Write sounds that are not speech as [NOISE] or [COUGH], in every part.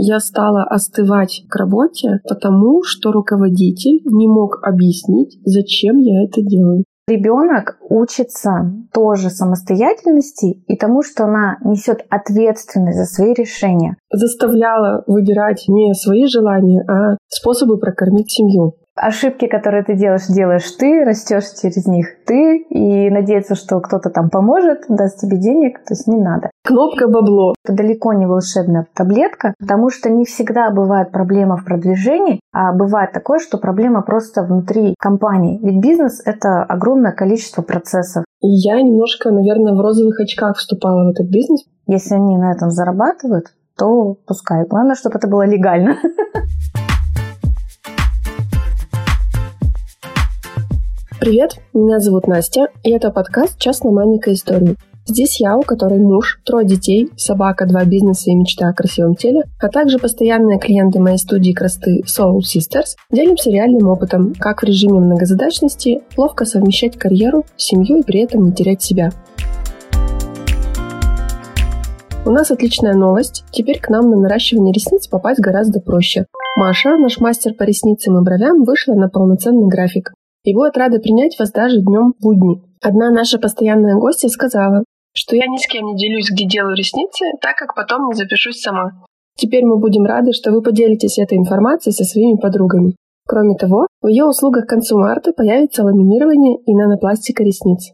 я стала остывать к работе, потому что руководитель не мог объяснить, зачем я это делаю. Ребенок учится тоже самостоятельности и тому, что она несет ответственность за свои решения. Заставляла выбирать не свои желания, а способы прокормить семью ошибки, которые ты делаешь, делаешь ты, растешь через них ты, и надеяться, что кто-то там поможет, даст тебе денег, то есть не надо. Кнопка бабло. Это далеко не волшебная таблетка, потому что не всегда бывает проблема в продвижении, а бывает такое, что проблема просто внутри компании. Ведь бизнес — это огромное количество процессов. Я немножко, наверное, в розовых очках вступала в этот бизнес. Если они на этом зарабатывают, то пускай. Главное, чтобы это было легально. [LAUGHS] Привет, меня зовут Настя, и это подкаст «Частная маленькая история». Здесь я, у которой муж, трое детей, собака, два бизнеса и мечта о красивом теле, а также постоянные клиенты моей студии красоты Soul Sisters, делимся реальным опытом, как в режиме многозадачности ловко совмещать карьеру, семью и при этом не терять себя. У нас отличная новость. Теперь к нам на наращивание ресниц попасть гораздо проще. Маша, наш мастер по ресницам и бровям, вышла на полноценный график и будет рада принять вас даже днем будни. Одна наша постоянная гостья сказала, что я ни с кем не делюсь, где делаю ресницы, так как потом не запишусь сама. Теперь мы будем рады, что вы поделитесь этой информацией со своими подругами. Кроме того, в ее услугах к концу марта появится ламинирование и нанопластика ресниц.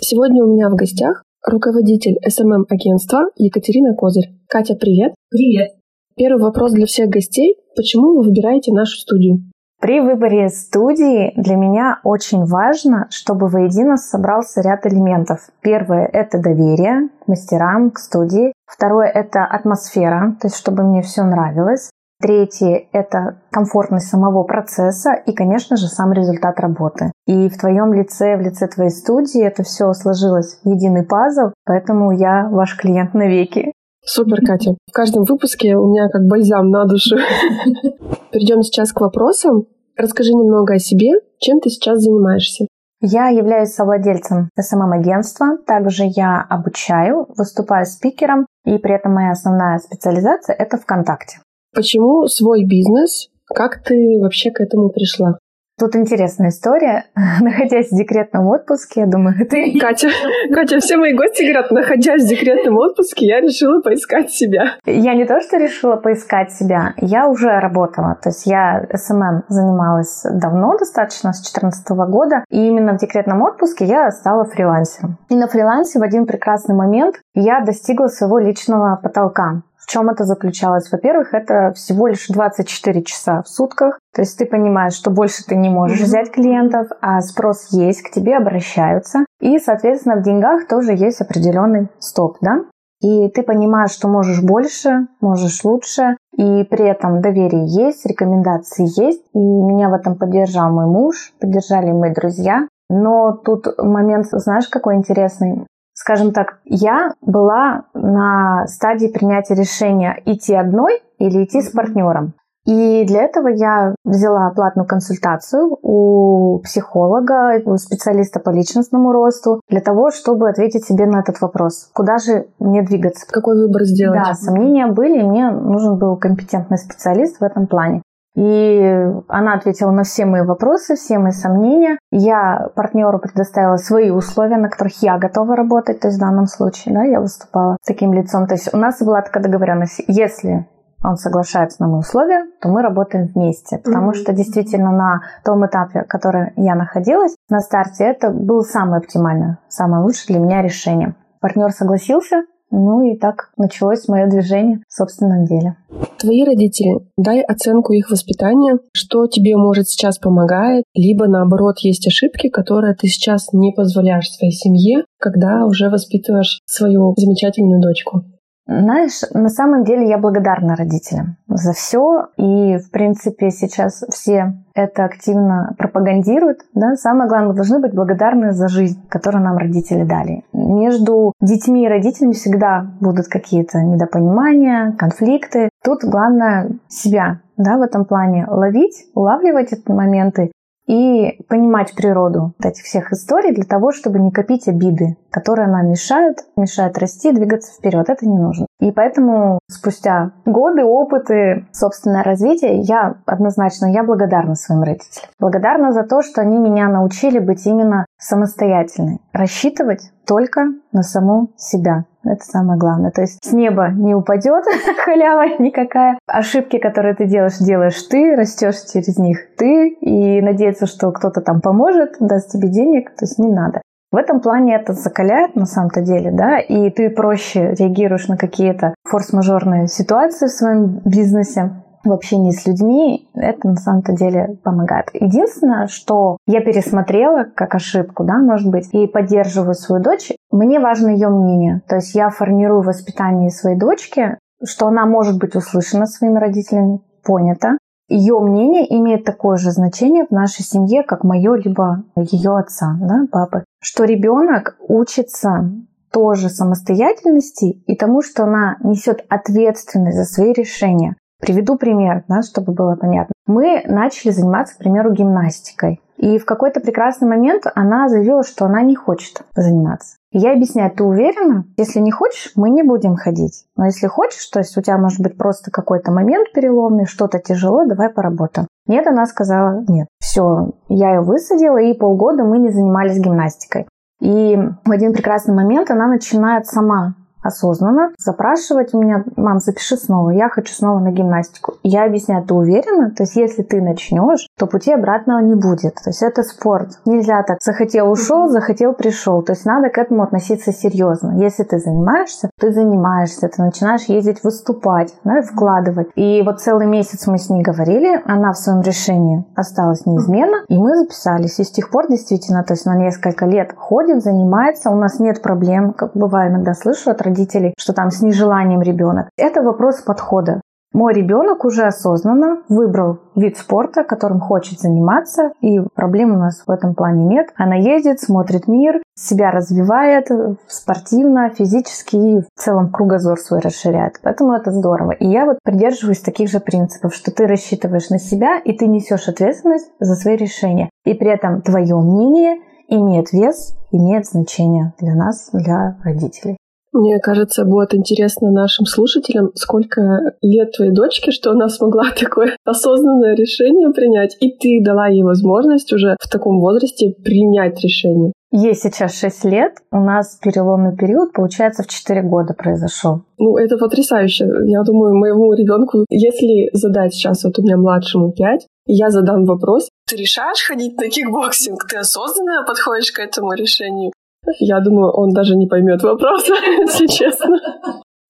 Сегодня у меня в гостях руководитель SMM-агентства Екатерина Козырь. Катя, привет! Привет! Первый вопрос для всех гостей. Почему вы выбираете нашу студию? При выборе студии для меня очень важно, чтобы воедино собрался ряд элементов. Первое – это доверие к мастерам, к студии. Второе – это атмосфера, то есть чтобы мне все нравилось. Третье – это комфортность самого процесса и, конечно же, сам результат работы. И в твоем лице, в лице твоей студии это все сложилось в единый пазл, поэтому я ваш клиент навеки. Супер, Катя. В каждом выпуске у меня как бальзам на душу. [LAUGHS] Перейдем сейчас к вопросам. Расскажи немного о себе, чем ты сейчас занимаешься. Я являюсь совладельцем СММ-агентства. Также я обучаю, выступаю спикером, и при этом моя основная специализация – это ВКонтакте. Почему свой бизнес? Как ты вообще к этому пришла? Тут интересная история. [LAUGHS] Находясь в декретном отпуске, я думаю, ты... Катя, Катя, все мои гости говорят, находясь в декретном отпуске, я решила поискать себя. Я не то, что решила поискать себя, я уже работала. То есть я SMM занималась давно, достаточно, с 2014 года. И именно в декретном отпуске я стала фрилансером. И на фрилансе в один прекрасный момент я достигла своего личного потолка чем это заключалось? Во-первых, это всего лишь 24 часа в сутках. То есть ты понимаешь, что больше ты не можешь взять клиентов, а спрос есть, к тебе обращаются. И, соответственно, в деньгах тоже есть определенный стоп, да? И ты понимаешь, что можешь больше, можешь лучше, и при этом доверие есть, рекомендации есть. И меня в этом поддержал мой муж, поддержали мои друзья. Но тут момент, знаешь, какой интересный? Скажем так, я была на стадии принятия решения идти одной или идти с партнером. И для этого я взяла платную консультацию у психолога, у специалиста по личностному росту, для того, чтобы ответить себе на этот вопрос. Куда же мне двигаться? Какой выбор сделать? Да, сомнения были, и мне нужен был компетентный специалист в этом плане. И она ответила на все мои вопросы, все мои сомнения. Я партнеру предоставила свои условия, на которых я готова работать. То есть в данном случае да, я выступала таким лицом. То есть у нас была такая договоренность, если он соглашается на мои условия, то мы работаем вместе. Потому mm-hmm. что действительно на том этапе, который я находилась, на старте, это было самое оптимальное, самое лучшее для меня решение. Партнер согласился, ну и так началось мое движение в собственном деле. Твои родители, дай оценку их воспитания, что тебе, может, сейчас помогает, либо наоборот есть ошибки, которые ты сейчас не позволяешь своей семье, когда уже воспитываешь свою замечательную дочку. Знаешь, на самом деле я благодарна родителям за все. И, в принципе, сейчас все это активно пропагандируют. Да? Самое главное, должны быть благодарны за жизнь, которую нам родители дали. Между детьми и родителями всегда будут какие-то недопонимания, конфликты. Тут главное себя да, в этом плане ловить, улавливать эти моменты и понимать природу этих всех историй для того, чтобы не копить обиды, которые нам мешают, мешают расти, двигаться вперед. Это не нужно. И поэтому спустя годы, опыты, собственное развитие, я однозначно, я благодарна своим родителям. Благодарна за то, что они меня научили быть именно самостоятельной. Рассчитывать только на саму себя. Это самое главное. То есть с неба не упадет [LAUGHS] халява никакая. Ошибки, которые ты делаешь, делаешь ты, растешь через них ты, и надеяться, что кто-то там поможет, даст тебе денег, то есть не надо. В этом плане это закаляет на самом-то деле, да, и ты проще реагируешь на какие-то форс-мажорные ситуации в своем бизнесе, в общении с людьми, это на самом-то деле помогает. Единственное, что я пересмотрела как ошибку, да, может быть, и поддерживаю свою дочь, мне важно ее мнение. То есть я формирую воспитание своей дочки, что она может быть услышана своими родителями, понята. Ее мнение имеет такое же значение в нашей семье, как мое, либо ее отца, да, папы. Что ребенок учится тоже самостоятельности и тому, что она несет ответственность за свои решения. Приведу пример, да, чтобы было понятно. Мы начали заниматься, к примеру, гимнастикой. И в какой-то прекрасный момент она заявила, что она не хочет заниматься. Я объясняю, ты уверена? Если не хочешь, мы не будем ходить. Но если хочешь, то есть у тебя может быть просто какой-то момент переломный, что-то тяжело, давай поработаем. Нет, она сказала нет. Все, я ее высадила, и полгода мы не занимались гимнастикой. И в один прекрасный момент она начинает сама осознанно запрашивать у меня, мам, запиши снова, я хочу снова на гимнастику. Я объясняю, ты уверена? То есть если ты начнешь, то пути обратного не будет. То есть это спорт. Нельзя так, захотел ушел, захотел пришел. То есть надо к этому относиться серьезно. Если ты занимаешься, ты занимаешься, ты начинаешь ездить выступать, да, вкладывать. И вот целый месяц мы с ней говорили, она в своем решении осталась неизменно, и мы записались. И с тех пор действительно, то есть на несколько лет ходит, занимается, у нас нет проблем, как бывает иногда слышу от родителей, что там с нежеланием ребенок. Это вопрос подхода. Мой ребенок уже осознанно выбрал вид спорта, которым хочет заниматься, и проблем у нас в этом плане нет. Она ездит, смотрит мир, себя развивает спортивно, физически и в целом кругозор свой расширяет. Поэтому это здорово. И я вот придерживаюсь таких же принципов, что ты рассчитываешь на себя, и ты несешь ответственность за свои решения. И при этом твое мнение имеет вес, имеет значение для нас, для родителей. Мне кажется, будет интересно нашим слушателям, сколько лет твоей дочке, что она смогла [LAUGHS] такое осознанное решение принять, и ты дала ей возможность уже в таком возрасте принять решение. Ей сейчас 6 лет, у нас переломный период, получается, в 4 года произошел. Ну, это потрясающе. Я думаю, моему ребенку, если задать сейчас вот у меня младшему 5, я задам вопрос, ты решаешь ходить на кикбоксинг? Ты осознанно подходишь к этому решению? Я думаю, он даже не поймет вопроса, [LAUGHS] если честно.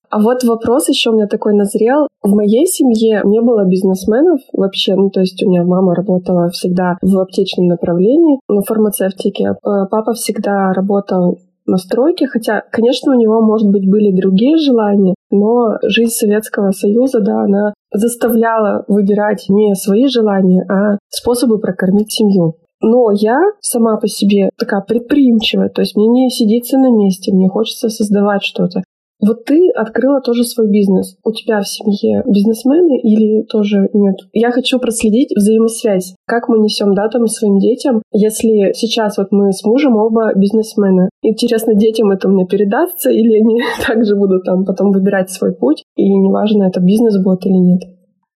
А вот вопрос еще у меня такой назрел. В моей семье не было бизнесменов вообще. Ну, то есть у меня мама работала всегда в аптечном направлении, на фармацевтике. А папа всегда работал на стройке, хотя, конечно, у него, может быть, были другие желания, но жизнь Советского Союза, да, она заставляла выбирать не свои желания, а способы прокормить семью. Но я сама по себе такая предприимчивая, то есть мне не сидится на месте, мне хочется создавать что-то. Вот ты открыла тоже свой бизнес. У тебя в семье бизнесмены или тоже нет? Я хочу проследить взаимосвязь. Как мы несем да, там своим детям, если сейчас вот мы с мужем оба бизнесмены. Интересно, детям это мне передастся или они [LAUGHS] также будут там потом выбирать свой путь, и неважно, это бизнес будет или нет.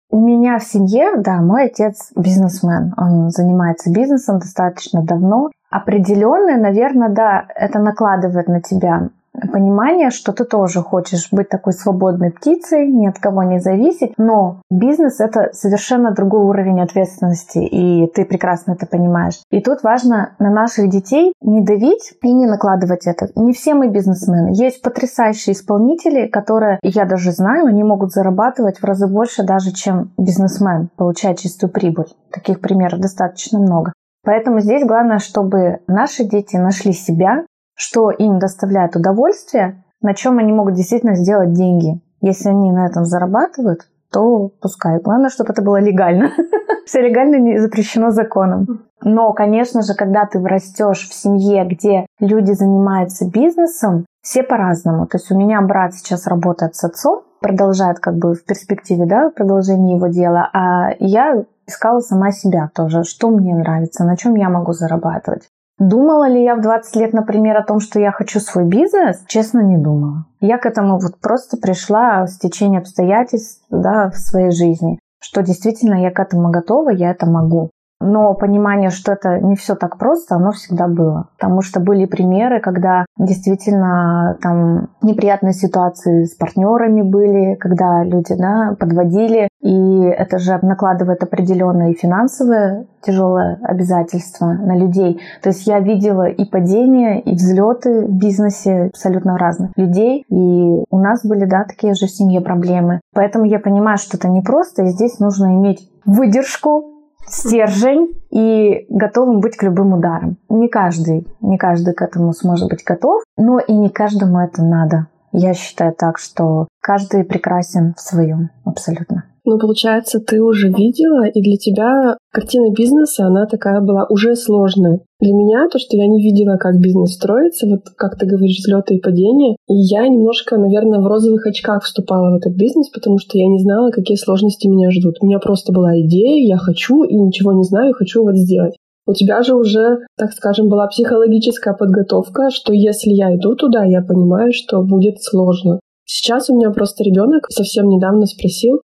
У меня в семье, да, мой отец бизнесмен. Он занимается бизнесом достаточно давно. Определенное, наверное, да, это накладывает на тебя понимание, что ты тоже хочешь быть такой свободной птицей, ни от кого не зависеть, но бизнес — это совершенно другой уровень ответственности, и ты прекрасно это понимаешь. И тут важно на наших детей не давить и не накладывать это. Не все мы бизнесмены. Есть потрясающие исполнители, которые, я даже знаю, они могут зарабатывать в разы больше даже, чем бизнесмен, получать чистую прибыль. Таких примеров достаточно много. Поэтому здесь главное, чтобы наши дети нашли себя, что им доставляет удовольствие, на чем они могут действительно сделать деньги. Если они на этом зарабатывают, то пускай. Главное, чтобы это было легально. [LAUGHS] Все легально не запрещено законом. Но, конечно же, когда ты растешь в семье, где люди занимаются бизнесом, все по-разному. То есть у меня брат сейчас работает с отцом, продолжает как бы в перспективе, да, продолжение его дела, а я искала сама себя тоже, что мне нравится, на чем я могу зарабатывать. Думала ли я в 20 лет, например, о том, что я хочу свой бизнес? Честно, не думала. Я к этому вот просто пришла с течением обстоятельств да, в своей жизни, что действительно я к этому готова, я это могу. Но понимание, что это не все так просто, оно всегда было. Потому что были примеры, когда действительно там неприятные ситуации с партнерами были, когда люди да, подводили, и это же накладывает определенные финансовые тяжелые обязательства на людей. То есть я видела и падения, и взлеты в бизнесе абсолютно разных людей. И у нас были, да, такие же в семье проблемы. Поэтому я понимаю, что это непросто, и здесь нужно иметь выдержку, стержень и готовым быть к любым ударам. Не каждый, не каждый к этому сможет быть готов, но и не каждому это надо. Я считаю так, что каждый прекрасен в своем абсолютно. Ну, получается, ты уже видела, и для тебя картина бизнеса, она такая была уже сложная. Для меня то, что я не видела, как бизнес строится, вот как ты говоришь, взлеты и падения, и я немножко, наверное, в розовых очках вступала в этот бизнес, потому что я не знала, какие сложности меня ждут. У меня просто была идея, я хочу, и ничего не знаю, хочу вот сделать. У тебя же уже, так скажем, была психологическая подготовка, что если я иду туда, я понимаю, что будет сложно. Сейчас у меня просто ребенок совсем недавно спросил,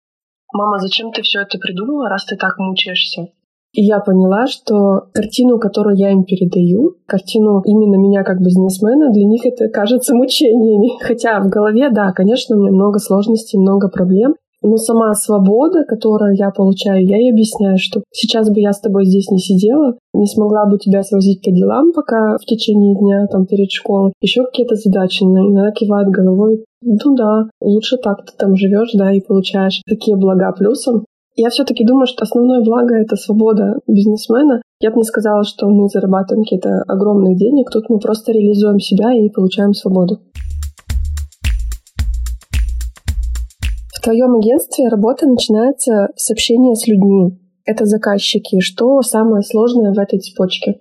«Мама, зачем ты все это придумала, раз ты так мучаешься?» И я поняла, что картину, которую я им передаю, картину именно меня как бизнесмена, для них это кажется мучениями. [LAUGHS] Хотя в голове, да, конечно, у меня много сложностей, много проблем. Но сама свобода, которую я получаю, я ей объясняю, что сейчас бы я с тобой здесь не сидела, не смогла бы тебя свозить по делам пока в течение дня, там, перед школой. Еще какие-то задачи. Она кивает головой. Ну да, лучше так ты там живешь, да, и получаешь такие блага плюсом. Я все-таки думаю, что основное благо — это свобода бизнесмена. Я бы не сказала, что мы зарабатываем какие-то огромные денег. Тут мы просто реализуем себя и получаем свободу. В твоем агентстве работа начинается с общения с людьми. Это заказчики. Что самое сложное в этой цепочке?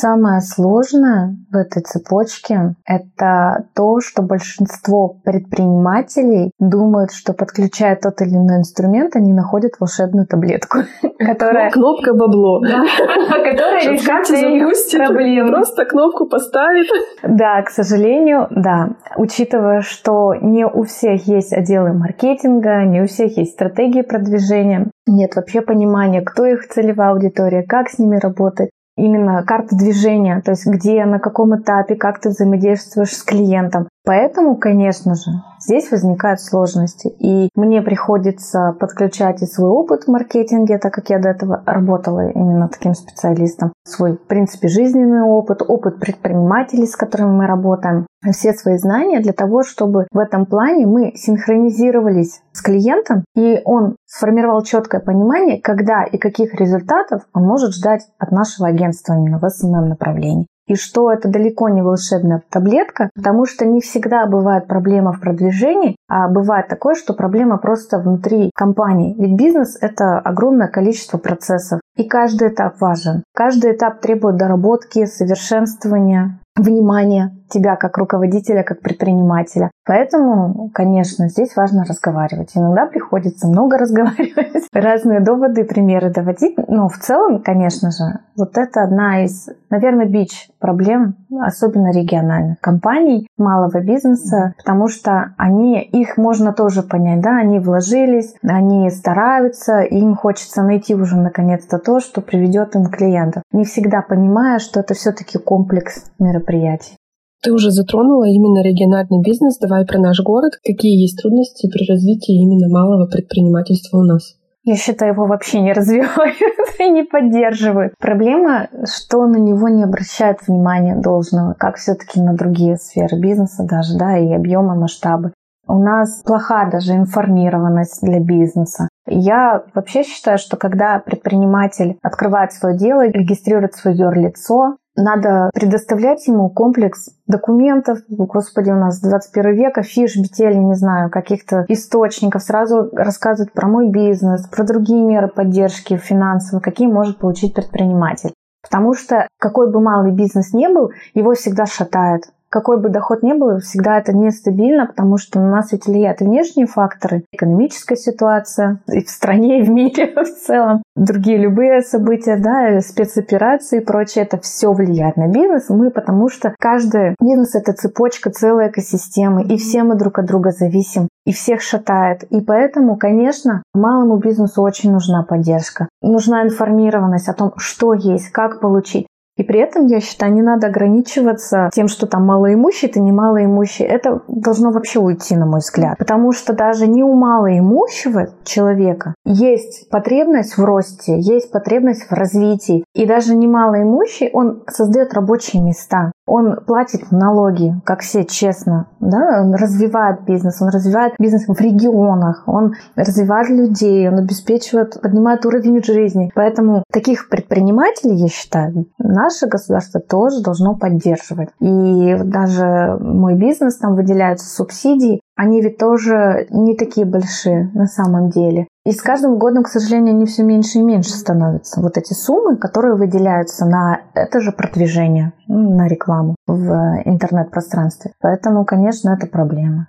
Самое сложное в этой цепочке – это то, что большинство предпринимателей думают, что подключая тот или иной инструмент, они находят волшебную таблетку, [LAUGHS] которая... Кнопка бабло. [LAUGHS] Которая решит проблемы. [LAUGHS] Просто кнопку поставит. Да, к сожалению, да. Учитывая, что не у всех есть отделы маркетинга, не у всех есть стратегии продвижения, нет вообще понимания, кто их целевая аудитория, как с ними работать именно карта движения, то есть где, на каком этапе, как ты взаимодействуешь с клиентом. Поэтому, конечно же, здесь возникают сложности. И мне приходится подключать и свой опыт в маркетинге, так как я до этого работала именно таким специалистом, свой, в принципе, жизненный опыт, опыт предпринимателей, с которыми мы работаем, все свои знания для того, чтобы в этом плане мы синхронизировались с клиентом, и он сформировал четкое понимание, когда и каких результатов он может ждать от нашего агентства именно в SMM направлении и что это далеко не волшебная таблетка, потому что не всегда бывает проблема в продвижении, а бывает такое, что проблема просто внутри компании. Ведь бизнес — это огромное количество процессов, и каждый этап важен. Каждый этап требует доработки, совершенствования, внимания тебя как руководителя, как предпринимателя. Поэтому, конечно, здесь важно разговаривать. Иногда приходится много [LAUGHS] разговаривать, разные доводы, примеры доводить. Но в целом, конечно же, вот это одна из, наверное, бич проблем, особенно региональных компаний, малого бизнеса, потому что они, их можно тоже понять, да, они вложились, они стараются, им хочется найти уже наконец-то то, что приведет им клиентов, не всегда понимая, что это все-таки комплекс мероприятий. Ты уже затронула именно региональный бизнес. Давай про наш город. Какие есть трудности при развитии именно малого предпринимательства у нас? Я считаю, его вообще не развивают [LAUGHS] и не поддерживают. Проблема, что на него не обращают внимания должного, как все-таки на другие сферы бизнеса даже, да, и объемы, масштабы. У нас плохая даже информированность для бизнеса. Я вообще считаю, что когда предприниматель открывает свое дело, регистрирует свое юрлицо, надо предоставлять ему комплекс документов, господи, у нас 21 век, фиш, бетели, не знаю, каких-то источников, сразу рассказывать про мой бизнес, про другие меры поддержки финансовые, какие может получить предприниматель. Потому что какой бы малый бизнес ни был, его всегда шатает. Какой бы доход ни был, всегда это нестабильно, потому что на нас ведь влияют внешние факторы, экономическая ситуация и в стране, и в мире [LAUGHS] в целом, другие любые события, да, спецоперации и прочее, это все влияет на бизнес. Мы, потому что каждый бизнес — это цепочка целой экосистемы, и все мы друг от друга зависим, и всех шатает. И поэтому, конечно, малому бизнесу очень нужна поддержка. Нужна информированность о том, что есть, как получить. И при этом, я считаю, не надо ограничиваться тем, что там малоимущий, ты не малоимущий. Это должно вообще уйти, на мой взгляд. Потому что даже не у малоимущего человека есть потребность в росте, есть потребность в развитии. И даже не малоимущий, он создает рабочие места. Он платит налоги, как все, честно. Да? Он развивает бизнес, он развивает бизнес в регионах, он развивает людей, он обеспечивает, поднимает уровень жизни. Поэтому таких предпринимателей, я считаю, наше государство тоже должно поддерживать. И даже мой бизнес, там выделяются субсидии, они ведь тоже не такие большие на самом деле. И с каждым годом, к сожалению, они все меньше и меньше становятся. Вот эти суммы, которые выделяются на это же продвижение, на рекламу в интернет-пространстве. Поэтому, конечно, это проблема.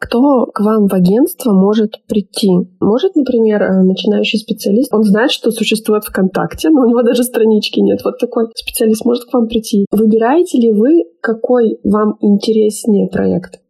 Кто к вам в агентство может прийти? Может, например, э, начинающий специалист, он знает, что существует ВКонтакте, но у него даже странички нет. Вот такой специалист может к вам прийти. Выбираете ли вы, какой вам интереснее проект?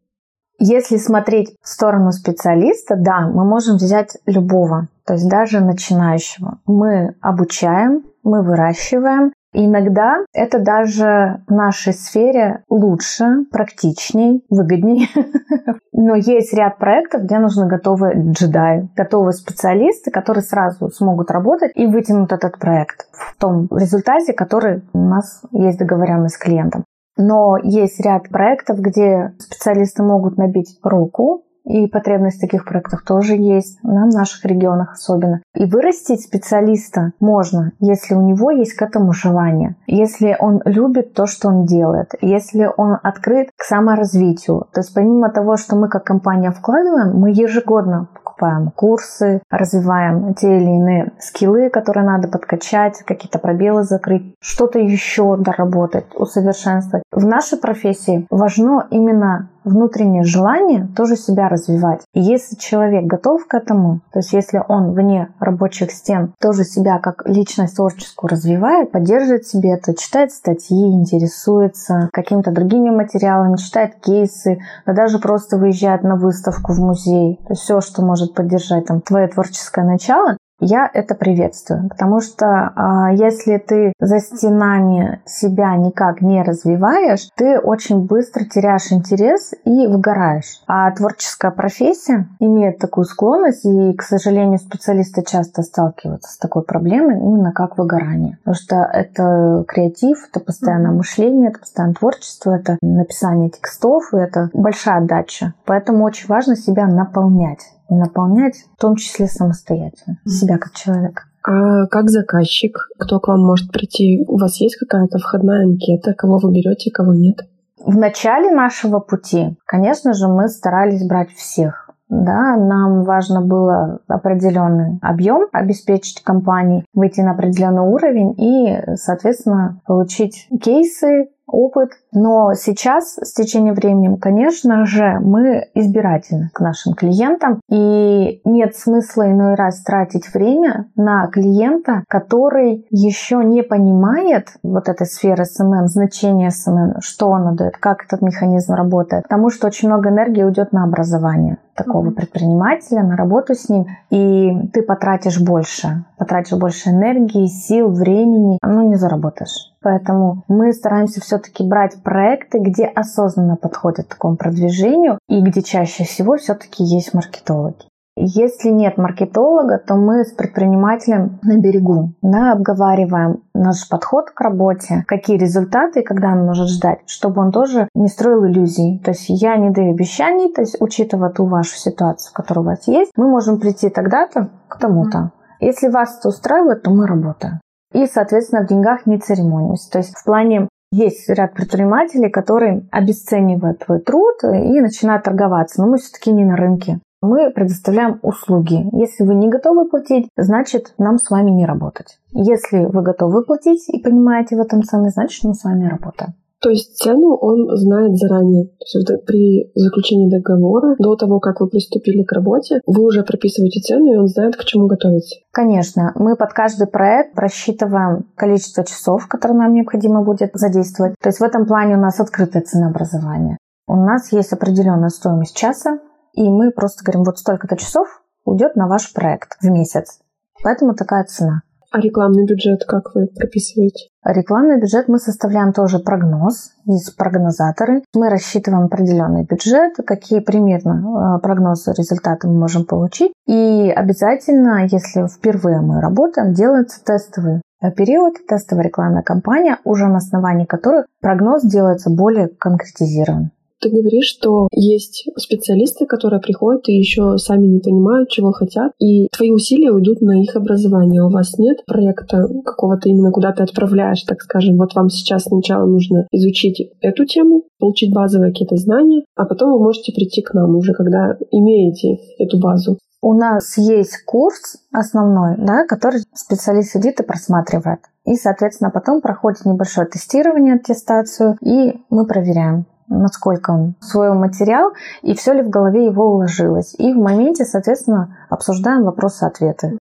Если смотреть в сторону специалиста, да, мы можем взять любого, то есть даже начинающего. Мы обучаем, мы выращиваем, иногда это даже в нашей сфере лучше, практичней, выгодней. [LAUGHS] Но есть ряд проектов, где нужны готовые джедаи, готовые специалисты, которые сразу смогут работать и вытянут этот проект в том результате, который у нас есть договоренность с клиентом. Но есть ряд проектов, где специалисты могут набить руку, и потребность в таких проектах тоже есть, на наших регионах особенно. И вырастить специалиста можно, если у него есть к этому желание, если он любит то, что он делает, если он открыт к саморазвитию. То есть помимо того, что мы как компания вкладываем, мы ежегодно покупаем курсы, развиваем те или иные скиллы, которые надо подкачать, какие-то пробелы закрыть, что-то еще доработать, усовершенствовать. В нашей профессии важно именно внутреннее желание тоже себя развивать. И если человек готов к этому, то есть если он вне рабочих стен тоже себя как личность творческую развивает, поддерживает себе это, читает статьи, интересуется какими-то другими материалами, читает кейсы, да даже просто выезжает на выставку в музей. То есть все, что может поддержать там твое творческое начало, я это приветствую, потому что а, если ты за стенами себя никак не развиваешь, ты очень быстро теряешь интерес и выгораешь. А творческая профессия имеет такую склонность, и, к сожалению, специалисты часто сталкиваются с такой проблемой, именно как выгорание. Потому что это креатив, это постоянное mm-hmm. мышление, это постоянное творчество, это написание текстов, и это большая отдача. Поэтому очень важно себя наполнять и наполнять, в том числе самостоятельно, себя как человека. А как заказчик, кто к вам может прийти? У вас есть какая-то входная анкета, кого вы берете, кого нет? В начале нашего пути, конечно же, мы старались брать всех. Да, нам важно было определенный объем обеспечить компании, выйти на определенный уровень и, соответственно, получить кейсы, опыт. Но сейчас, с течением времени, конечно же, мы избирательны к нашим клиентам. И нет смысла иной раз тратить время на клиента, который еще не понимает вот этой сферы SMM, значение SMM, что она дает, как этот механизм работает. Потому что очень много энергии уйдет на образование такого mm-hmm. предпринимателя, на работу с ним, и ты потратишь больше, потратишь больше энергии, сил, времени, ну не заработаешь. Поэтому мы стараемся все-таки брать проекты, где осознанно подходят к такому продвижению и где чаще всего все-таки есть маркетологи. Если нет маркетолога, то мы с предпринимателем на берегу да, обговариваем наш подход к работе, какие результаты и когда он может ждать, чтобы он тоже не строил иллюзий. То есть я не даю обещаний, то есть учитывая ту вашу ситуацию, которая у вас есть, мы можем прийти тогда-то к тому-то. Если вас это устраивает, то мы работаем и, соответственно, в деньгах не церемонимся. То есть в плане есть ряд предпринимателей, которые обесценивают твой труд и начинают торговаться. Но мы все-таки не на рынке. Мы предоставляем услуги. Если вы не готовы платить, значит, нам с вами не работать. Если вы готовы платить и понимаете в этом цены, значит, мы с вами работаем. То есть цену он знает заранее. То есть при заключении договора, до того, как вы приступили к работе, вы уже прописываете цену, и он знает, к чему готовиться. Конечно. Мы под каждый проект просчитываем количество часов, которые нам необходимо будет задействовать. То есть в этом плане у нас открытое ценообразование. У нас есть определенная стоимость часа, и мы просто говорим, вот столько-то часов уйдет на ваш проект в месяц. Поэтому такая цена. А рекламный бюджет как вы прописываете? Рекламный бюджет мы составляем тоже прогноз, есть прогнозаторы. Мы рассчитываем определенный бюджет, какие примерно э, прогнозы результаты мы можем получить. И обязательно, если впервые мы работаем, делается тестовый период, тестовая рекламная кампания, уже на основании которой прогноз делается более конкретизирован. Ты говоришь, что есть специалисты, которые приходят и еще сами не понимают, чего хотят, и твои усилия уйдут на их образование. У вас нет проекта какого-то именно, куда ты отправляешь, так скажем, вот вам сейчас сначала нужно изучить эту тему, получить базовые какие-то знания, а потом вы можете прийти к нам уже, когда имеете эту базу. У нас есть курс основной, да, который специалист сидит и просматривает. И, соответственно, потом проходит небольшое тестирование, аттестацию, и мы проверяем, насколько он усвоил материал и все ли в голове его уложилось. И в моменте, соответственно, обсуждаем вопросы-ответы.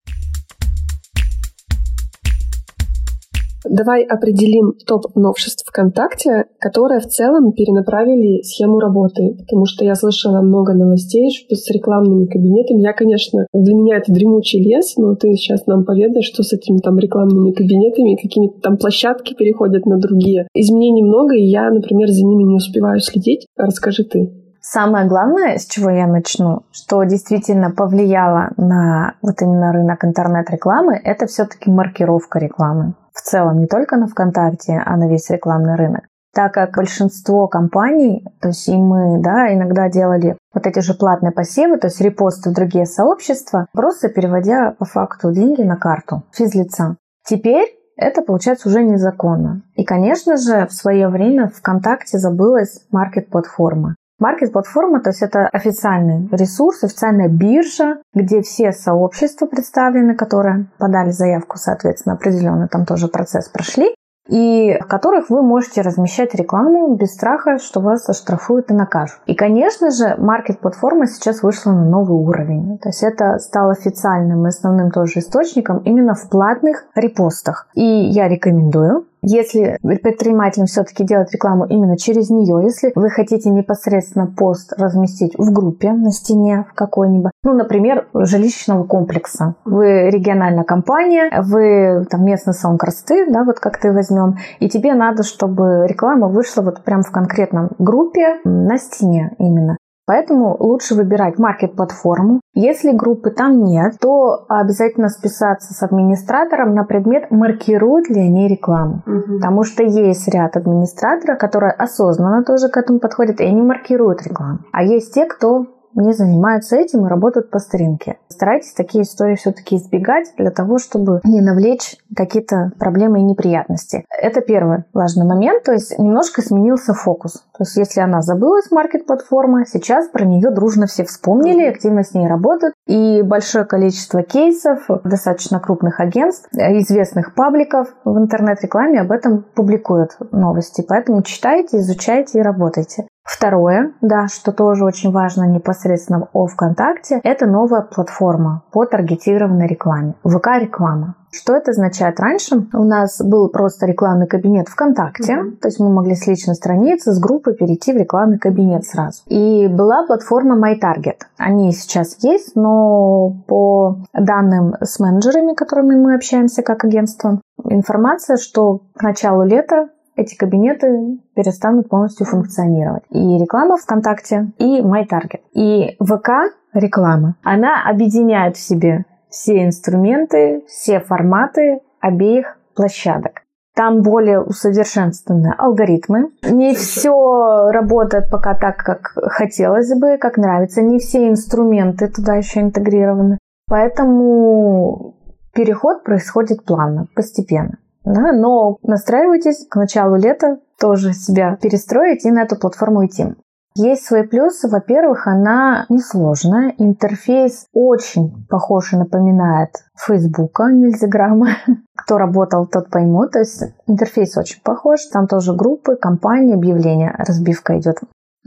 Давай определим топ новшеств ВКонтакте, которые в целом перенаправили схему работы. Потому что я слышала много новостей с рекламными кабинетами. Я, конечно, для меня это дремучий лес, но ты сейчас нам поведаешь, что с этими там рекламными кабинетами, какими-то там площадки переходят на другие. Изменений много, и я, например, за ними не успеваю следить. Расскажи ты. Самое главное, с чего я начну, что действительно повлияло на вот именно рынок интернет-рекламы, это все-таки маркировка рекламы в целом не только на ВКонтакте, а на весь рекламный рынок. Так как большинство компаний, то есть и мы, да, иногда делали вот эти же платные посевы, то есть репосты в другие сообщества, просто переводя по факту деньги на карту физлица. Теперь это получается уже незаконно. И, конечно же, в свое время ВКонтакте забылась маркет-платформа. Маркет-платформа, то есть это официальный ресурс, официальная биржа, где все сообщества представлены, которые подали заявку, соответственно, определенный там тоже процесс прошли и в которых вы можете размещать рекламу без страха, что вас оштрафуют и накажут. И, конечно же, маркет-платформа сейчас вышла на новый уровень. То есть это стало официальным и основным тоже источником именно в платных репостах. И я рекомендую если предпринимателям все-таки делать рекламу именно через нее, если вы хотите непосредственно пост разместить в группе на стене в какой-нибудь, ну, например, жилищного комплекса. Вы региональная компания, вы там местный салон красоты, да, вот как ты возьмем, и тебе надо, чтобы реклама вышла вот прям в конкретном группе на стене именно. Поэтому лучше выбирать маркет-платформу. Если группы там нет, то обязательно списаться с администратором на предмет, маркируют ли они рекламу. Угу. Потому что есть ряд администраторов, которые осознанно тоже к этому подходят, и они маркируют рекламу. А есть те, кто не занимаются этим и работают по старинке. Старайтесь такие истории все-таки избегать для того, чтобы не навлечь какие-то проблемы и неприятности. Это первый важный момент, то есть немножко сменился фокус. То есть если она забылась, маркет-платформа, сейчас про нее дружно все вспомнили, активно с ней работают. И большое количество кейсов, достаточно крупных агентств, известных пабликов в интернет-рекламе об этом публикуют новости. Поэтому читайте, изучайте и работайте. Второе, да, что тоже очень важно непосредственно о ВКонтакте, это новая платформа по таргетированной рекламе. ВК-реклама. Что это означает? Раньше у нас был просто рекламный кабинет ВКонтакте, mm-hmm. то есть мы могли с личной страницы, с группы перейти в рекламный кабинет сразу. И была платформа MyTarget. Они сейчас есть, но по данным с менеджерами, которыми мы общаемся как агентство, информация, что к началу лета эти кабинеты перестанут полностью функционировать. И реклама ВКонтакте, и MyTarget. И ВК реклама, она объединяет в себе все инструменты, все форматы обеих площадок. Там более усовершенствованные алгоритмы. Не все работает пока так, как хотелось бы, как нравится. Не все инструменты туда еще интегрированы. Поэтому переход происходит плавно, постепенно. Да, но настраивайтесь к началу лета тоже себя перестроить и на эту платформу идти. Есть свои плюсы. Во-первых, она несложная. Интерфейс очень похож и напоминает Фейсбука, Нильзиграмма. [LAUGHS] Кто работал, тот поймет. То есть интерфейс очень похож. Там тоже группы, компании, объявления. Разбивка идет.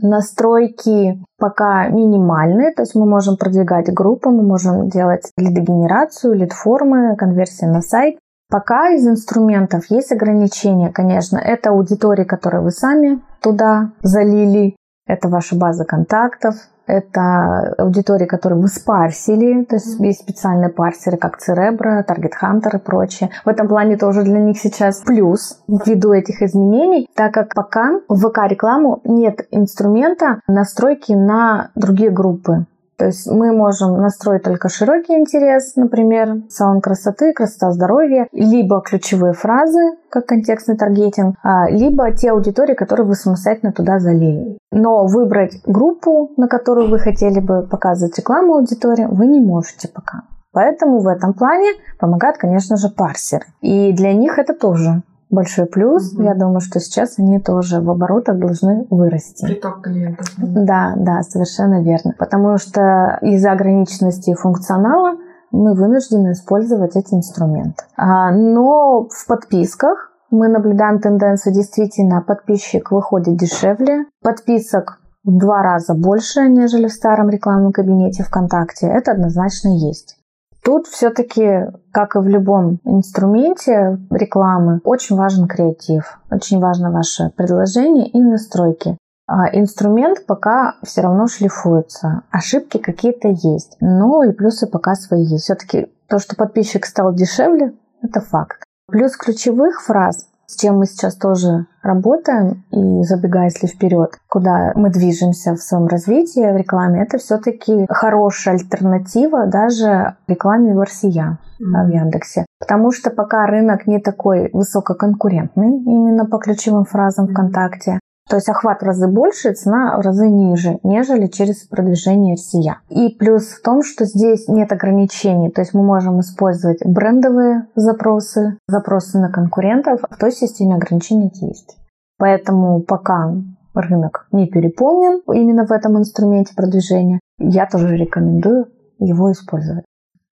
Настройки пока минимальные, то есть мы можем продвигать группы, мы можем делать лидогенерацию, лид-формы, конверсии на сайт. Пока из инструментов есть ограничения, конечно. Это аудитории, которые вы сами туда залили. Это ваша база контактов, это аудитории, которые вы спарсили, то есть есть специальные парсеры, как Cerebro, Target Hunter и прочее. В этом плане тоже для них сейчас плюс ввиду этих изменений, так как пока в ВК-рекламу нет инструмента настройки на другие группы. То есть мы можем настроить только широкий интерес, например, салон красоты, красота здоровья, либо ключевые фразы, как контекстный таргетинг, а, либо те аудитории, которые вы самостоятельно туда залили. Но выбрать группу, на которую вы хотели бы показывать рекламу аудитории, вы не можете пока. Поэтому в этом плане помогают, конечно же, парсеры. И для них это тоже большой плюс. Угу. Я думаю, что сейчас они тоже в оборотах должны вырасти. Приток клиентов. Да, да, совершенно верно. Потому что из-за ограниченности функционала мы вынуждены использовать эти инструменты. А, но в подписках мы наблюдаем тенденцию, действительно, подписчик выходит дешевле, подписок в два раза больше, нежели в старом рекламном кабинете ВКонтакте. Это однозначно есть. Тут все-таки, как и в любом инструменте рекламы, очень важен креатив, очень важно ваше предложение и настройки. А инструмент пока все равно шлифуется. Ошибки какие-то есть. Но и плюсы пока свои есть. Все-таки то, что подписчик стал дешевле, это факт. Плюс ключевых фраз с чем мы сейчас тоже работаем, и забегая если вперед, куда мы движемся в своем развитии в рекламе, это все-таки хорошая альтернатива даже рекламе в RCA mm-hmm. в Яндексе. Потому что пока рынок не такой высококонкурентный именно по ключевым фразам ВКонтакте, то есть охват в разы больше, цена в разы ниже, нежели через продвижение SEA. И плюс в том, что здесь нет ограничений. То есть мы можем использовать брендовые запросы, запросы на конкурентов. В той системе ограничений есть. Поэтому пока рынок не переполнен именно в этом инструменте продвижения, я тоже рекомендую его использовать.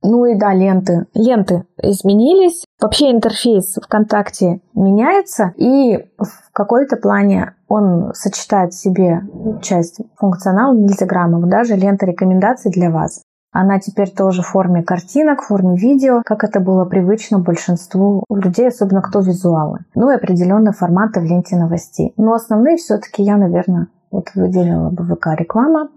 Ну и да, ленты. Ленты изменились. Вообще интерфейс ВКонтакте меняется, и в какой-то плане он сочетает в себе часть функционала нельзяграммов, даже лента рекомендаций для вас. Она теперь тоже в форме картинок, в форме видео, как это было привычно большинству людей, особенно кто визуалы. Ну и определенные форматы в ленте новостей. Но основные все-таки я, наверное, вот выделила бы ВК-реклама,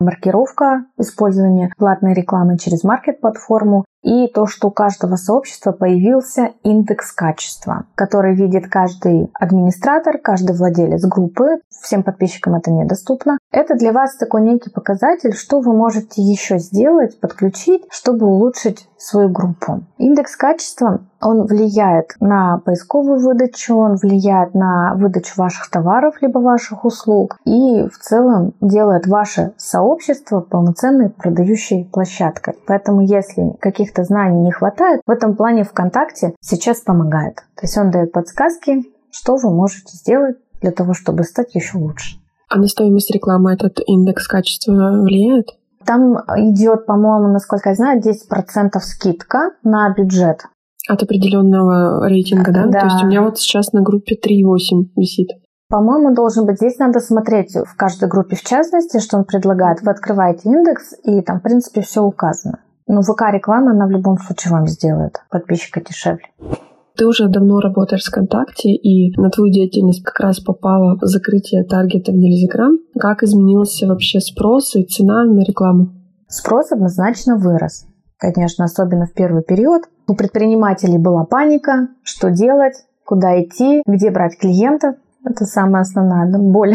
маркировка, использование платной рекламы через маркет-платформу и то, что у каждого сообщества появился индекс качества, который видит каждый администратор, каждый владелец группы. Всем подписчикам это недоступно. Это для вас такой некий показатель, что вы можете еще сделать, подключить, чтобы улучшить свою группу. Индекс качества он влияет на поисковую выдачу, он влияет на выдачу ваших товаров либо ваших услуг и в целом делает ваше сообщество полноценной продающей площадкой. Поэтому если каких-то знаний не хватает, в этом плане ВКонтакте сейчас помогает. То есть он дает подсказки, что вы можете сделать для того, чтобы стать еще лучше. А на стоимость рекламы этот индекс качества влияет? Там идет, по-моему, насколько я знаю, 10% скидка на бюджет. От определенного рейтинга, да? да? То есть у меня вот сейчас на группе 3,8 висит. По-моему, должен быть. Здесь надо смотреть в каждой группе в частности, что он предлагает. Вы открываете индекс, и там, в принципе, все указано. Но ВК-реклама, она в любом случае вам сделает подписчика дешевле. Ты уже давно работаешь в ВКонтакте, и на твою деятельность как раз попало закрытие таргета в Нельзиграм. Как изменился вообще спрос и цена на рекламу? Спрос однозначно вырос. Конечно, особенно в первый период. У предпринимателей была паника, что делать, куда идти, где брать клиентов. Это самая основная боль.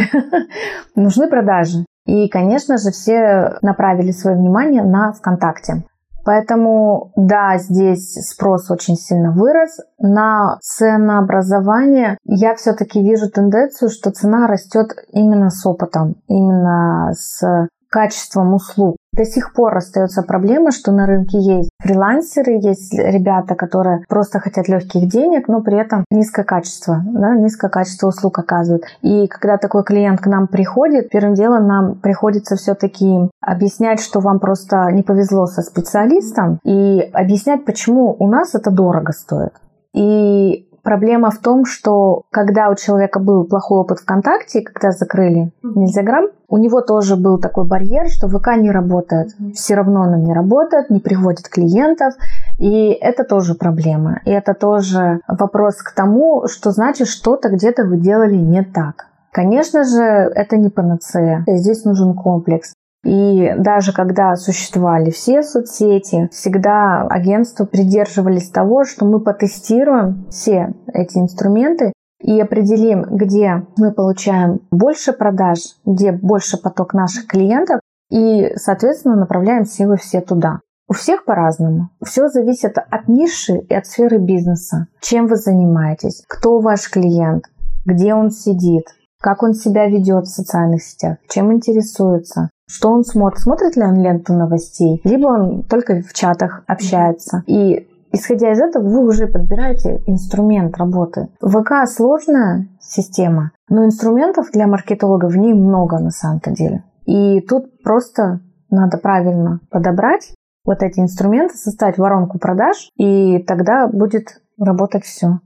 [LAUGHS] Нужны продажи. И, конечно же, все направили свое внимание на ВКонтакте. Поэтому, да, здесь спрос очень сильно вырос. На ценообразование я все-таки вижу тенденцию, что цена растет именно с опытом, именно с качеством услуг. До сих пор остается проблема, что на рынке есть фрилансеры, есть ребята, которые просто хотят легких денег, но при этом низкое качество, да, низкое качество услуг оказывают. И когда такой клиент к нам приходит, первым делом нам приходится все-таки объяснять, что вам просто не повезло со специалистом, и объяснять, почему у нас это дорого стоит. И Проблема в том, что когда у человека был плохой опыт ВКонтакте, когда закрыли Нельзяграм, у него тоже был такой барьер, что ВК не работает. Все равно он не работает, не приходит клиентов. И это тоже проблема. И это тоже вопрос к тому, что значит что-то где-то вы делали не так. Конечно же, это не панацея. Здесь нужен комплекс. И даже когда существовали все соцсети, всегда агентства придерживались того, что мы потестируем все эти инструменты и определим, где мы получаем больше продаж, где больше поток наших клиентов, и, соответственно, направляем силы все туда. У всех по-разному. Все зависит от ниши и от сферы бизнеса. Чем вы занимаетесь, кто ваш клиент, где он сидит, как он себя ведет в социальных сетях, чем интересуется, что он смотрит, смотрит ли он ленту новостей, либо он только в чатах общается. И исходя из этого, вы уже подбираете инструмент работы. ВК сложная система, но инструментов для маркетолога в ней много на самом-то деле. И тут просто надо правильно подобрать вот эти инструменты, составить воронку продаж, и тогда будет работать все.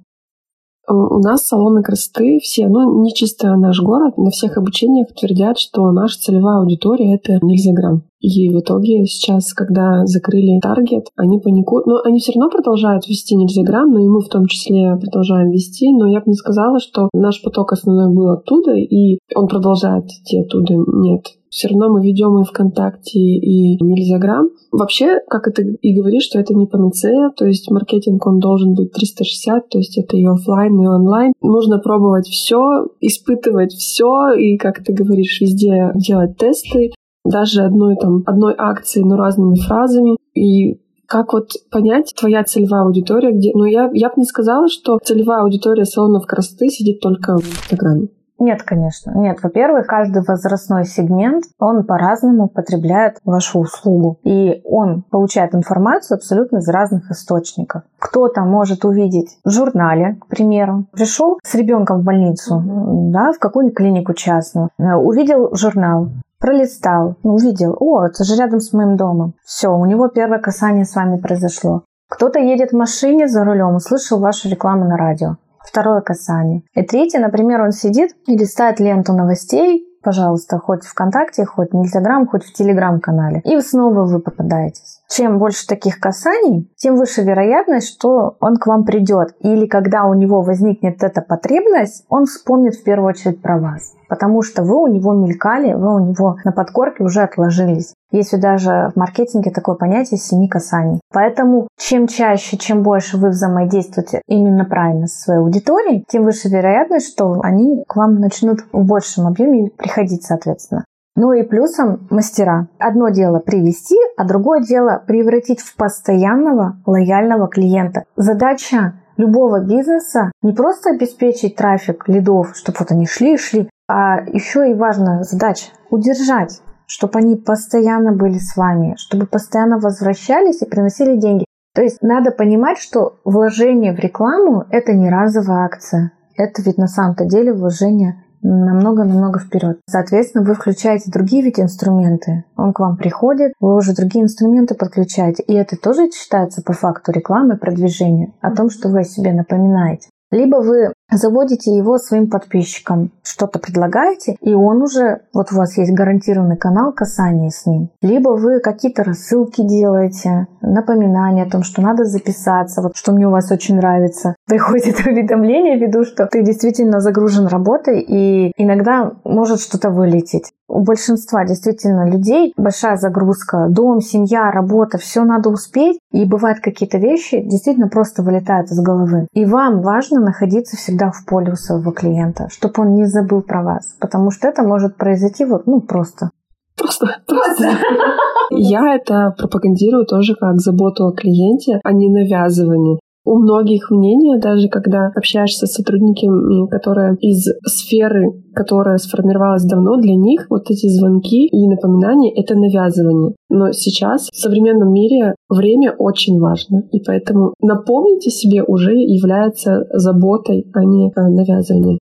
У нас салоны красоты все, ну, не чисто наш город, на всех обучениях твердят, что наша целевая аудитория — это нельзя грамм. И в итоге сейчас, когда закрыли таргет, они паникуют. Но они все равно продолжают вести нельзя грамм, но и мы в том числе продолжаем вести. Но я бы не сказала, что наш поток основной был оттуда, и он продолжает идти оттуда. Нет. Все равно мы ведем и ВКонтакте, и Нельзяграм. Вообще, как это и говоришь, что это не панацея, то есть маркетинг, он должен быть 360, то есть это и офлайн, и онлайн. Нужно пробовать все, испытывать все, и, как ты говоришь, везде делать тесты, даже одной там одной акции, но разными фразами. И как вот понять твоя целевая аудитория, где... Ну, я, я бы не сказала, что целевая аудитория салонов красоты сидит только в Инстаграме. Нет, конечно. Нет, во-первых, каждый возрастной сегмент, он по-разному потребляет вашу услугу. И он получает информацию абсолютно из разных источников. Кто-то может увидеть в журнале, к примеру, пришел с ребенком в больницу, да, в какую-нибудь клинику частную, э, увидел журнал, пролистал, увидел, о, это же рядом с моим домом. Все, у него первое касание с вами произошло. Кто-то едет в машине за рулем, услышал вашу рекламу на радио второе касание. И третье, например, он сидит и листает ленту новостей, пожалуйста, хоть ВКонтакте, хоть в Инстаграм, хоть в Телеграм-канале. И снова вы попадаетесь. Чем больше таких касаний, тем выше вероятность, что он к вам придет. Или когда у него возникнет эта потребность, он вспомнит в первую очередь про вас. Потому что вы у него мелькали, вы у него на подкорке уже отложились. Есть даже в маркетинге такое понятие семи касаний. Поэтому чем чаще, чем больше вы взаимодействуете именно правильно со своей аудиторией, тем выше вероятность, что они к вам начнут в большем объеме приходить, соответственно. Ну и плюсом мастера. Одно дело привести, а другое дело превратить в постоянного лояльного клиента. Задача любого бизнеса не просто обеспечить трафик лидов, чтобы вот они шли и шли, а еще и важная задача удержать, чтобы они постоянно были с вами, чтобы постоянно возвращались и приносили деньги. То есть надо понимать, что вложение в рекламу – это не разовая акция. Это ведь на самом-то деле вложение намного-намного вперед. Соответственно, вы включаете другие ведь инструменты. Он к вам приходит, вы уже другие инструменты подключаете. И это тоже считается по факту рекламы, продвижения, о том, что вы о себе напоминаете. Либо вы заводите его своим подписчикам, что-то предлагаете, и он уже, вот у вас есть гарантированный канал касания с ним. Либо вы какие-то рассылки делаете, напоминания о том, что надо записаться, вот что мне у вас очень нравится. [LAUGHS] Приходит уведомление ввиду, что ты действительно загружен работой, и иногда может что-то вылететь. У большинства действительно людей большая загрузка, дом, семья, работа, все надо успеть, и бывают какие-то вещи действительно просто вылетают из головы. И вам важно находиться всегда в поле у своего клиента, чтобы он не забыл про вас, потому что это может произойти вот, ну, просто. Просто, просто. [LAUGHS] Я это пропагандирую тоже как заботу о клиенте, а не навязывание. У многих мнение, даже когда общаешься с сотрудниками, которые из сферы, которая сформировалась давно, для них вот эти звонки и напоминания — это навязывание. Но сейчас в современном мире время очень важно, и поэтому напомнить о себе уже является заботой, а не э, навязыванием.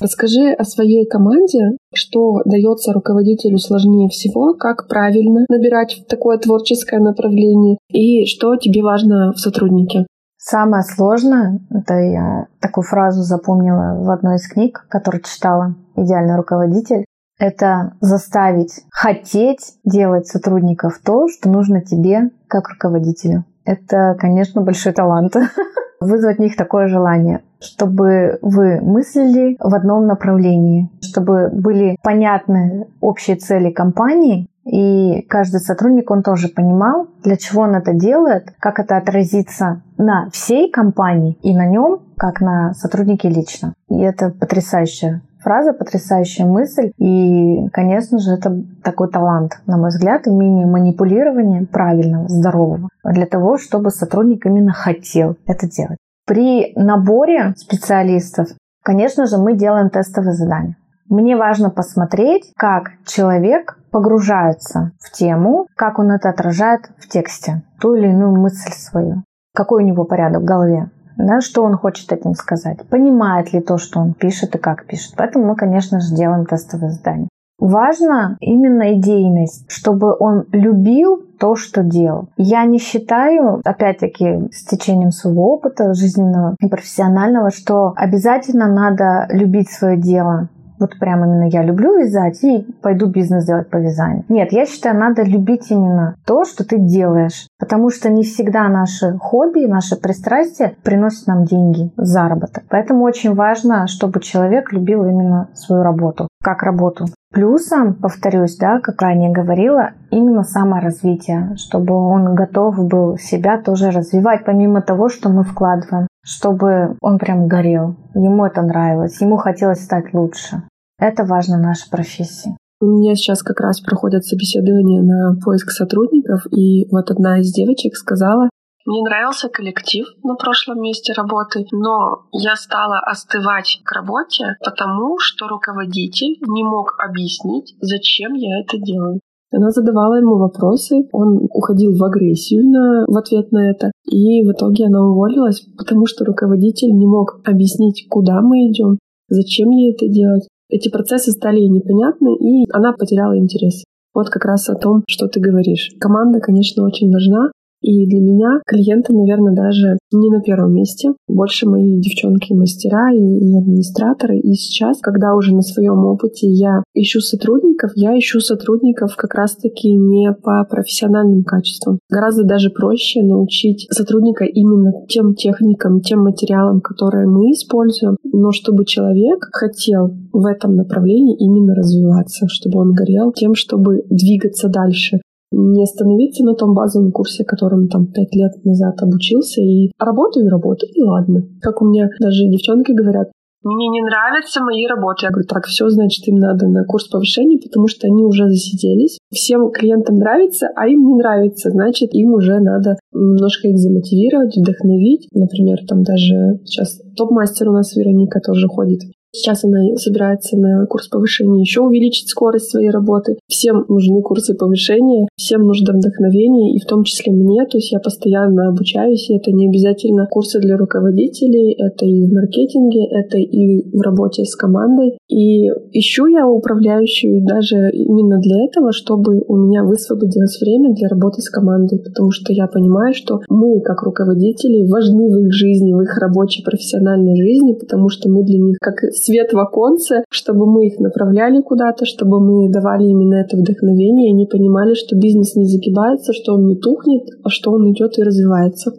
Расскажи о своей команде, что дается руководителю сложнее всего, как правильно набирать такое творческое направление и что тебе важно в сотруднике. Самое сложное, это я такую фразу запомнила в одной из книг, которую читала, «Идеальный руководитель», это заставить хотеть делать сотрудников то, что нужно тебе как руководителю. Это, конечно, большой талант. [LAUGHS] Вызвать в них такое желание чтобы вы мыслили в одном направлении, чтобы были понятны общие цели компании, и каждый сотрудник, он тоже понимал, для чего он это делает, как это отразится на всей компании и на нем, как на сотруднике лично. И это потрясающая фраза, потрясающая мысль. И, конечно же, это такой талант, на мой взгляд, умение манипулирования правильного, здорового, для того, чтобы сотрудник именно хотел это делать. При наборе специалистов, конечно же, мы делаем тестовые задания. Мне важно посмотреть, как человек погружается в тему, как он это отражает в тексте, ту или иную мысль свою, какой у него порядок в голове, да, что он хочет этим сказать, понимает ли то, что он пишет и как пишет. Поэтому мы, конечно же, делаем тестовые задания. Важно именно идейность, чтобы он любил то, что делал. Я не считаю, опять-таки, с течением своего опыта жизненного и профессионального, что обязательно надо любить свое дело вот прям именно я люблю вязать и пойду бизнес делать по вязанию. Нет, я считаю, надо любить именно то, что ты делаешь. Потому что не всегда наши хобби, наши пристрастия приносят нам деньги, заработок. Поэтому очень важно, чтобы человек любил именно свою работу, как работу. Плюсом, повторюсь, да, как ранее говорила, именно саморазвитие, чтобы он готов был себя тоже развивать, помимо того, что мы вкладываем чтобы он прям горел. Ему это нравилось, ему хотелось стать лучше. Это важно в нашей профессии. У меня сейчас как раз проходят собеседования на поиск сотрудников, и вот одна из девочек сказала, мне нравился коллектив на прошлом месте работы, но я стала остывать к работе, потому что руководитель не мог объяснить, зачем я это делаю. Она задавала ему вопросы, он уходил в агрессию на, в ответ на это, и в итоге она уволилась, потому что руководитель не мог объяснить, куда мы идем, зачем ей это делать. Эти процессы стали ей непонятны, и она потеряла интерес. Вот как раз о том, что ты говоришь. Команда, конечно, очень важна, и для меня клиенты, наверное, даже не на первом месте. Больше мои девчонки мастера и, администраторы. И сейчас, когда уже на своем опыте я ищу сотрудников, я ищу сотрудников как раз-таки не по профессиональным качествам. Гораздо даже проще научить сотрудника именно тем техникам, тем материалам, которые мы используем, но чтобы человек хотел в этом направлении именно развиваться, чтобы он горел тем, чтобы двигаться дальше не остановиться на том базовом курсе, которым там пять лет назад обучился, и работаю и работаю, и ладно. Как у меня даже девчонки говорят, мне не нравятся мои работы. Я говорю, так, все, значит, им надо на курс повышения, потому что они уже засиделись. Всем клиентам нравится, а им не нравится. Значит, им уже надо немножко их замотивировать, вдохновить. Например, там даже сейчас топ-мастер у нас Вероника тоже ходит. Сейчас она собирается на курс повышения еще увеличить скорость своей работы. Всем нужны курсы повышения, всем нужно вдохновение, и в том числе мне. То есть я постоянно обучаюсь, и это не обязательно курсы для руководителей, это и в маркетинге, это и в работе с командой. И ищу я управляющую даже именно для этого, чтобы у меня высвободилось время для работы с командой, потому что я понимаю, что мы, как руководители, важны в их жизни, в их рабочей профессиональной жизни, потому что мы для них как свет в оконце, чтобы мы их направляли куда-то, чтобы мы давали именно это вдохновение, и они понимали, что бизнес не загибается, что он не тухнет, а что он идет и развивается.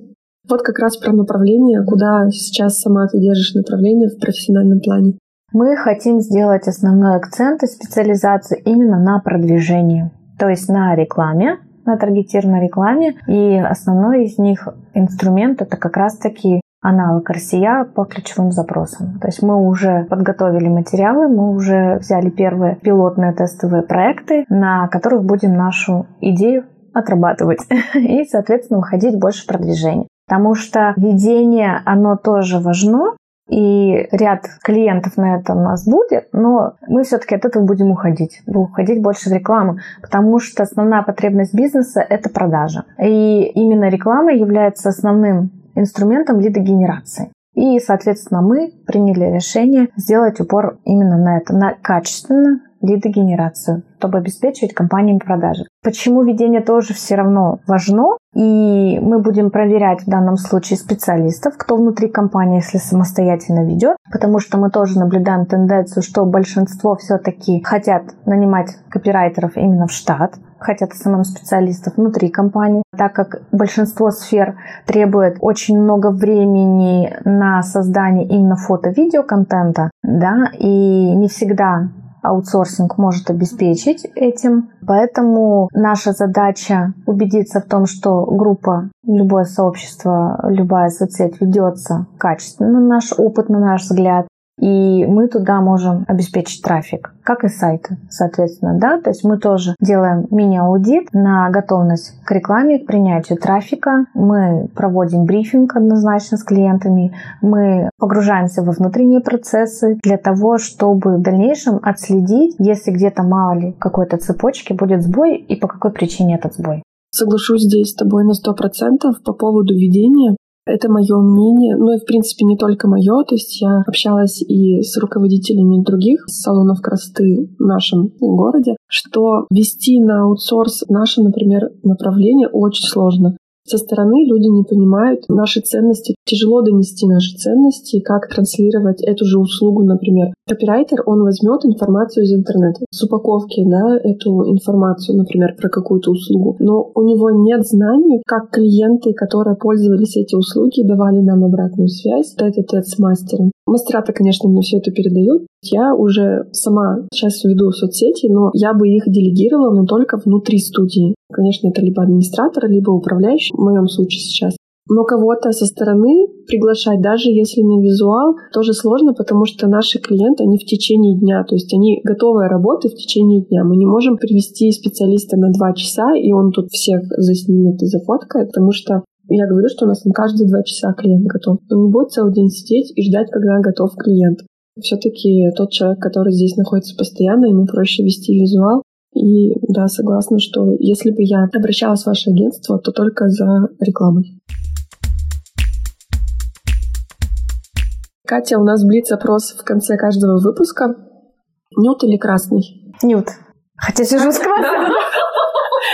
Вот как раз про направление, куда сейчас сама ты держишь направление в профессиональном плане. Мы хотим сделать основной акцент и специализацию именно на продвижении, то есть на рекламе, на таргетированной рекламе. И основной из них инструмент это как раз-таки аналог RCA по ключевым запросам. То есть мы уже подготовили материалы, мы уже взяли первые пилотные тестовые проекты, на которых будем нашу идею отрабатывать [LAUGHS] и, соответственно, выходить больше продвижения. Потому что ведение, оно тоже важно, и ряд клиентов на это у нас будет, но мы все-таки от этого будем уходить. Будем уходить больше в рекламу, потому что основная потребность бизнеса – это продажа. И именно реклама является основным инструментом лидогенерации. И, соответственно, мы приняли решение сделать упор именно на это, на качественно лидогенерацию, чтобы обеспечивать компаниям продажи. Почему ведение тоже все равно важно? И мы будем проверять в данном случае специалистов, кто внутри компании, если самостоятельно ведет, потому что мы тоже наблюдаем тенденцию, что большинство все-таки хотят нанимать копирайтеров именно в штат, хотят СММ-специалистов внутри компании, так как большинство сфер требует очень много времени на создание именно фото-видео контента, да, и не всегда аутсорсинг может обеспечить этим. Поэтому наша задача убедиться в том, что группа, любое сообщество, любая соцсеть ведется качественно, наш опыт, на наш взгляд, и мы туда можем обеспечить трафик, как и сайты, соответственно, да, то есть мы тоже делаем мини-аудит на готовность к рекламе, к принятию трафика, мы проводим брифинг однозначно с клиентами, мы погружаемся во внутренние процессы для того, чтобы в дальнейшем отследить, если где-то мало ли какой-то цепочки будет сбой и по какой причине этот сбой. Соглашусь здесь с тобой на сто процентов по поводу ведения. Это мое мнение, ну и в принципе не только мое, то есть я общалась и с руководителями других салонов красоты в нашем городе, что вести на аутсорс наше, например, направление очень сложно. Со стороны люди не понимают наши ценности. Тяжело донести наши ценности, как транслировать эту же услугу, например. Копирайтер, он возьмет информацию из интернета, с упаковки, да, эту информацию, например, про какую-то услугу. Но у него нет знаний, как клиенты, которые пользовались эти услуги, давали нам обратную связь, тет-а-тет с мастером. Мастера-то, конечно, мне все это передают. Я уже сама сейчас веду соцсети, но я бы их делегировала, но только внутри студии. Конечно, это либо администратор, либо управляющий, в моем случае сейчас. Но кого-то со стороны приглашать, даже если на визуал, тоже сложно, потому что наши клиенты, они в течение дня, то есть они готовые работы в течение дня. Мы не можем привести специалиста на два часа, и он тут всех заснимет и зафоткает, потому что я говорю, что у нас там каждые два часа клиент готов. Он не будет целый день сидеть и ждать, когда готов клиент. Все-таки тот человек, который здесь находится постоянно, ему проще вести визуал. И да, согласна, что если бы я обращалась в ваше агентство, то только за рекламой. Катя, у нас блиц-опрос в конце каждого выпуска. Нют или красный? Нют. Хотя сижу с красным. [LAUGHS]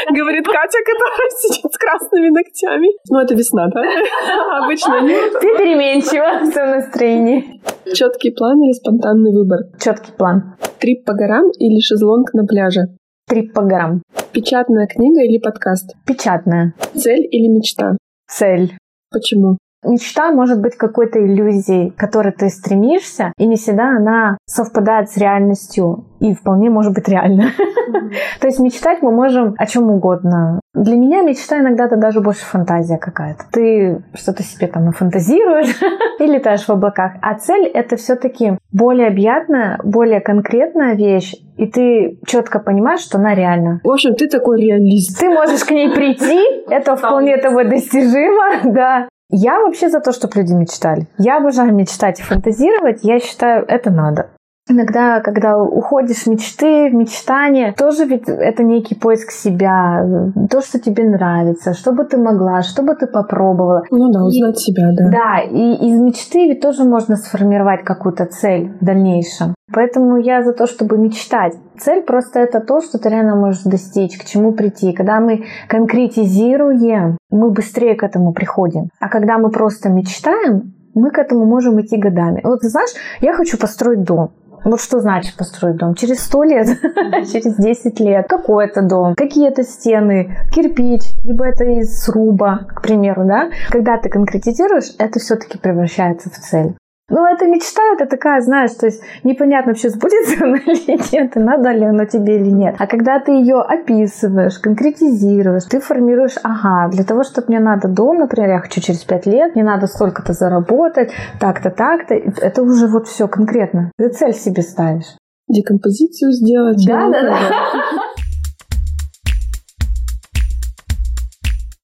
Говорит Катя, которая сидит с красными ногтями. Ну, это весна, да? [LAUGHS] Обычно нет. Ты переменчива, все настроение. Четкий план или спонтанный выбор? Четкий план. Трип по горам или шезлонг на пляже? Трип по горам. Печатная книга или подкаст? Печатная. Цель или мечта? Цель. Почему? Мечта может быть какой-то иллюзией, к которой ты стремишься, и не всегда она совпадает с реальностью и вполне может быть реально. [LAUGHS] То есть мечтать мы можем о чем угодно. Для меня мечта иногда это даже больше фантазия какая-то. Ты что-то себе там нафантазируешь [LAUGHS] и летаешь в облаках. А цель это все-таки более объятная, более конкретная вещь, и ты четко понимаешь, что она реальна. В общем, ты такой реалист. Ты можешь к ней прийти, это вполне того достижимо, [LAUGHS] да. Я вообще за то, чтобы люди мечтали. Я обожаю мечтать и фантазировать. Я считаю, это надо. Иногда, когда уходишь в мечты, в мечтания, тоже ведь это некий поиск себя, то, что тебе нравится, что бы ты могла, что бы ты попробовала. Ну да, узнать и, себя, да. Да, и из мечты ведь тоже можно сформировать какую-то цель в дальнейшем. Поэтому я за то, чтобы мечтать. Цель просто это то, что ты реально можешь достичь, к чему прийти. Когда мы конкретизируем, мы быстрее к этому приходим. А когда мы просто мечтаем, мы к этому можем идти годами. Вот знаешь, я хочу построить дом. Вот что значит построить дом? Через сто лет, [LAUGHS] через 10 лет. Какой это дом? Какие это стены? Кирпич? Либо это из сруба, к примеру, да? Когда ты конкретизируешь, это все-таки превращается в цель. Ну, это мечта, это такая, знаешь, то есть непонятно вообще сбудется [LAUGHS] она или нет, и надо ли оно тебе или нет. А когда ты ее описываешь, конкретизируешь, ты формируешь, ага, для того, чтобы мне надо дом, например, я хочу через пять лет, мне надо столько-то заработать, так-то, так-то, это уже вот все конкретно. Ты цель себе ставишь. Декомпозицию сделать. Да, да, да.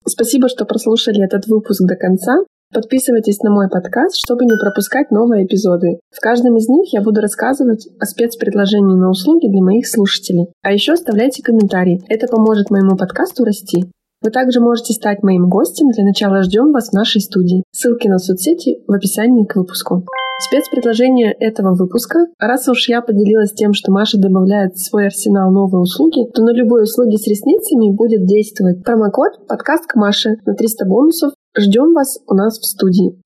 Спасибо, что прослушали этот выпуск до конца. Подписывайтесь на мой подкаст, чтобы не пропускать новые эпизоды. В каждом из них я буду рассказывать о спецпредложении на услуги для моих слушателей. А еще оставляйте комментарии. Это поможет моему подкасту расти. Вы также можете стать моим гостем. Для начала ждем вас в нашей студии. Ссылки на соцсети в описании к выпуску. Спецпредложение этого выпуска. Раз уж я поделилась тем, что Маша добавляет в свой арсенал новые услуги, то на любой услуги с ресницами будет действовать промокод подкаст к Маше на 300 бонусов Ждем вас у нас в студии.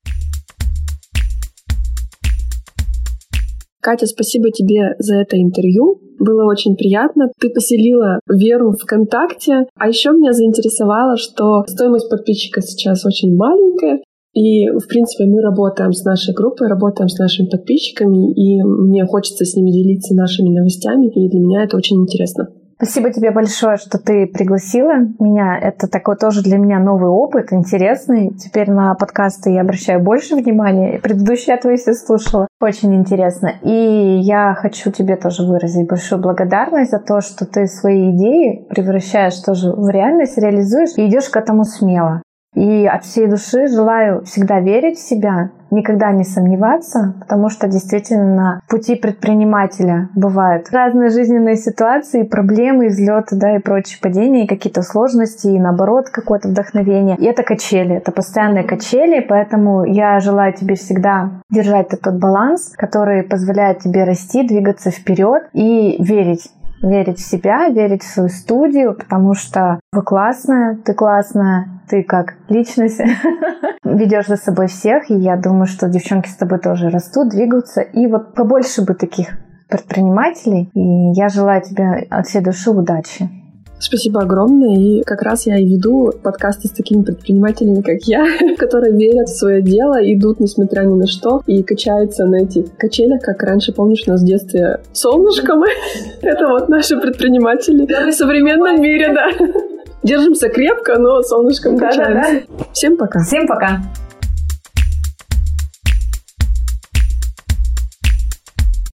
Катя, спасибо тебе за это интервью. Было очень приятно. Ты поселила веру в ВКонтакте. А еще меня заинтересовало, что стоимость подписчика сейчас очень маленькая. И, в принципе, мы работаем с нашей группой, работаем с нашими подписчиками, и мне хочется с ними делиться нашими новостями, и для меня это очень интересно. Спасибо тебе большое, что ты пригласила меня. Это такой тоже для меня новый опыт, интересный. Теперь на подкасты я обращаю больше внимания. Предыдущие я твои все слушала. Очень интересно. И я хочу тебе тоже выразить большую благодарность за то, что ты свои идеи превращаешь тоже в реальность, реализуешь и идешь к этому смело. И от всей души желаю всегда верить в себя, никогда не сомневаться, потому что действительно на пути предпринимателя бывают разные жизненные ситуации, проблемы, взлеты, да, и прочие падения, и какие-то сложности, и наоборот какое-то вдохновение. И это качели, это постоянные качели, поэтому я желаю тебе всегда держать этот баланс, который позволяет тебе расти, двигаться вперед и верить верить в себя, верить в свою студию, потому что вы классная, ты классная, ты как личность [LAUGHS] ведешь за собой всех, и я думаю, что девчонки с тобой тоже растут, двигаются, и вот побольше бы таких предпринимателей, и я желаю тебе от всей души удачи. Спасибо огромное. И как раз я и веду подкасты с такими предпринимателями, как я, [LAUGHS] которые верят в свое дело, идут несмотря ни на что и качаются на этих качелях, как раньше, помнишь, у нас в детстве солнышком. [LAUGHS] Это вот наши предприниматели в современном мире, да. Держимся крепко, но солнышком качаемся. Всем пока. Всем пока.